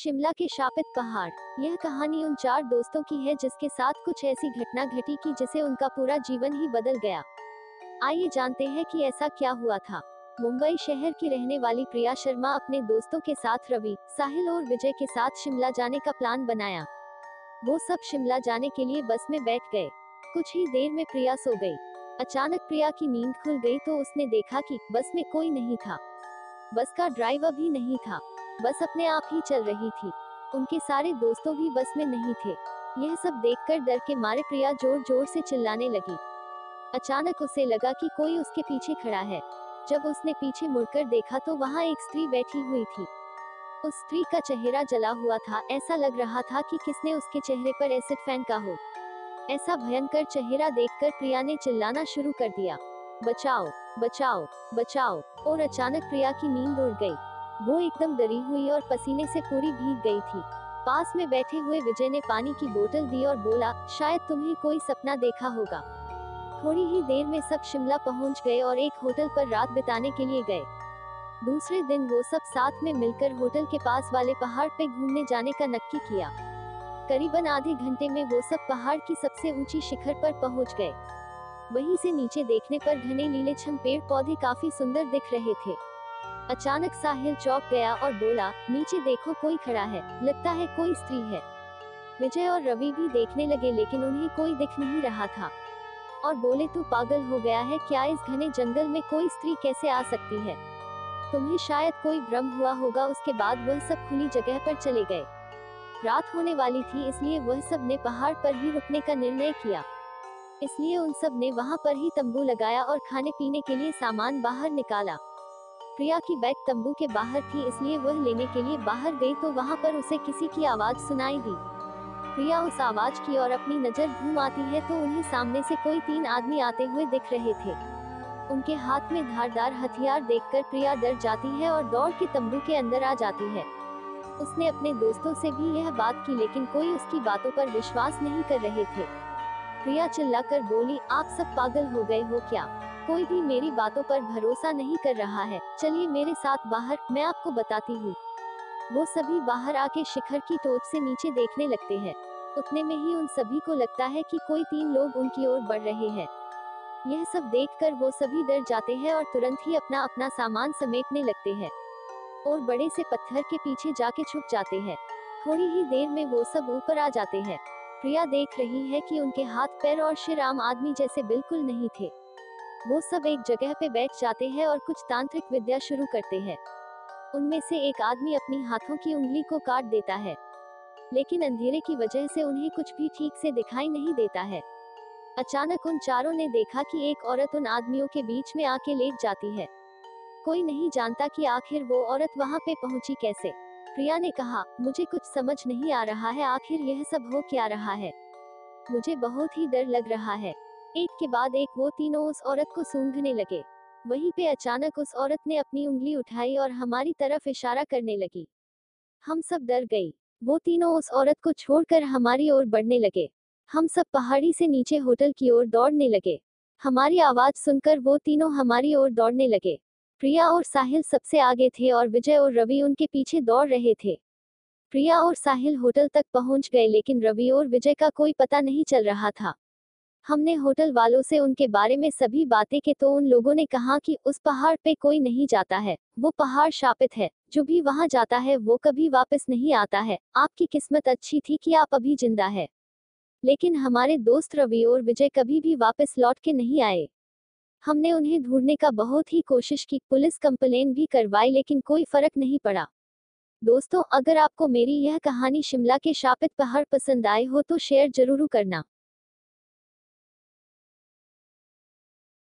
शिमला के शापित पहाड़ यह कहानी उन चार दोस्तों की है जिसके साथ कुछ ऐसी घटना घटी कि जिसे उनका पूरा जीवन ही बदल गया। आइए जानते हैं कि ऐसा क्या हुआ था। मुंबई शहर की रहने वाली प्रिया शर्मा अपने दोस्तों के साथ रवि, साहिल और विजय के साथ शिमला जाने का प्लान बनाया। वो सब शिमला जाने के लिए बस में बैठ गए। कुछ ही देर में प्रिया सो गई। अचानक प्रिया की नींद खुल गई तो उसने देखा कि बस में कोई नहीं था। बस का ड्राइवर भी नहीं था। बस अपने आप ही चल रही थी। उनके सारे दोस्तों भी बस में नहीं थे। यह सब देखकर डर के मारे प्रिया ज़ोर ज़ोर से चिल्लाने लगी। अचानक उसे लगा कि कोई उसके पीछे खड़ा है। जब उसने पीछे मुड़कर देखा तो वहाँ एक स्त्री बैठी हुई थी। उस स्त्री का चेहरा जला हुआ था। ऐसा लग रहा था कि किसने उसके चेहरे पर एसिड फेंका हो। ऐसा भयंकर चेहरा देखकर प्रिया ने चिल्लाना शुरू कर दिया। बचाओ बचाओ बचाओ। और अचानक प्रिया की नींद उड़ गई। वो एकदम डरी हुई और पसीने से पूरी भीग गई थी। पास में बैठे हुए विजय ने पानी की बोतल दी और बोला, शायद तुम्हें कोई सपना देखा होगा। थोड़ी ही देर में सब शिमला पहुँच गए और एक होटल पर रात बिताने के लिए गए। दूसरे दिन वो सब साथ में मिलकर होटल के पास वाले पहाड़ पे घूमने जाने का नक्की किया। करीबन आधे घंटे में वो सब पहाड़ की सबसे ऊँची शिखर पर पहुँच गए। वहीं से नीचे देखने पर घने लीले छम पेड़ पौधे काफ़ी सुंदर दिख रहे थे। अचानक साहिल चौक गया और बोला, नीचे देखो कोई खड़ा है। लगता है कोई स्त्री है। विजय और रवि भी देखने लगे, लेकिन उन्हें कोई दिख नहीं रहा था। और बोले, तू पागल हो गया है। क्या इस घने जंगल में कोई स्त्री कैसे आ सकती है? तुम्हें शायद कोई भ्रम हुआ होगा। उसके बाद वह सब खुली जगह पर चले गए। रात होने वाली थी, इसलिए वह सबने पहाड़ पर ही रुकने का निर्णय किया। इसलिए उन सबने वहाँ पर ही तंबू लगाया और खाने पीने के लिए सामान बाहर निकाला। प्रिया की बैग तंबू के बाहर थी, इसलिए वह लेने के लिए बाहर गई तो वहाँ पर उसे किसी की आवाज़ सुनाई दी। प्रिया उस आवाज़ की और अपनी नज़र घूम आती है तो उन्हें सामने से कोई तीन आदमी आते हुए दिख रहे थे। उनके हाथ में धारदार हथियार देखकर प्रिया डर जाती है और दौड़ के तंबू के अंदर आ जाती है। उसने अपने दोस्तों से भी यह बात की, लेकिन कोई उसकी बातों पर विश्वास नहीं कर रहे थे। प्रिया चिल्लाकर बोली, आप सब पागल हो गए हो क्या? कोई भी मेरी बातों पर भरोसा नहीं कर रहा है। चलिए मेरे साथ बाहर, मैं आपको बताती हूँ। वो सभी बाहर आके शिखर की टोच से नीचे देखने लगते हैं। उतने में ही उन सभी को लगता है कि कोई तीन लोग उनकी ओर बढ़ रहे हैं। यह सब देखकर वो सभी डर जाते हैं और तुरंत ही अपना अपना सामान समेटने लगते हैं। और बड़े से पत्थर के पीछे जाके छुप जाते हैं। थोड़ी ही देर में वो सब ऊपर आ जाते हैं। प्रिया देख रही है कि उनके हाथ, पैर और शिर आम आदमी जैसे बिल्कुल नहीं थे। वो सब एक जगह पे बैठ जाते हैं और कुछ तांत्रिक विद्या शुरू करते हैं। उनमें से एक आदमी अपनी हाथों की उंगली को काट देता है। लेकिन अंधेरे की वजह से उन्हें कुछ भी ठीक से दिखाई नहीं देता है। अचानक उन चारों ने देखा कि एक औरत उन आदमियों के बीच में आके लेट जाती है। कोई नहीं जानता कि आखिर वो औरत वहाँ पे पहुँची कैसे। प्रिया ने कहा, मुझे कुछ समझ नहीं आ रहा है, आखिर यह सब हो क्या रहा है? मुझे बहुत ही डर लग रहा है। एक के बाद एक वो तीनों उस औरत को सूंघने लगे। वहीं पे अचानक उस औरत ने अपनी उंगली उठाई और हमारी तरफ़ इशारा करने लगी। हम सब डर गई वो तीनों उस औरत को छोड़कर हमारी ओर बढ़ने लगे। हम सब पहाड़ी से नीचे होटल की ओर दौड़ने लगे। हमारी आवाज़ सुनकर वो तीनों हमारी ओर दौड़ने लगे। प्रिया और साहिल सबसे आगे थे और विजय और रवि उनके पीछे दौड़ रहे थे। प्रिया और साहिल होटल तक पहुँच गए लेकिन रवि और विजय का कोई पता नहीं चल रहा था। हमने होटल वालों से उनके बारे में सभी बातें के तो उन लोगों ने कहा कि उस पहाड़ पे कोई नहीं जाता है, वो पहाड़ शापित है, जो भी वहाँ जाता है वो कभी वापस नहीं आता है, आपकी किस्मत अच्छी थी कि आप अभी ज़िंदा है। लेकिन हमारे दोस्त रवि और विजय कभी भी वापस लौट के नहीं आए। हमने उन्हें ढूँढने का बहुत ही कोशिश की, पुलिस कंप्लेन भी करवाई लेकिन कोई फ़र्क नहीं पड़ा। दोस्तों, अगर आपको मेरी यह कहानी शिमला के शापित पहाड़ पसंद आए हो तो शेयर ज़रूर करना।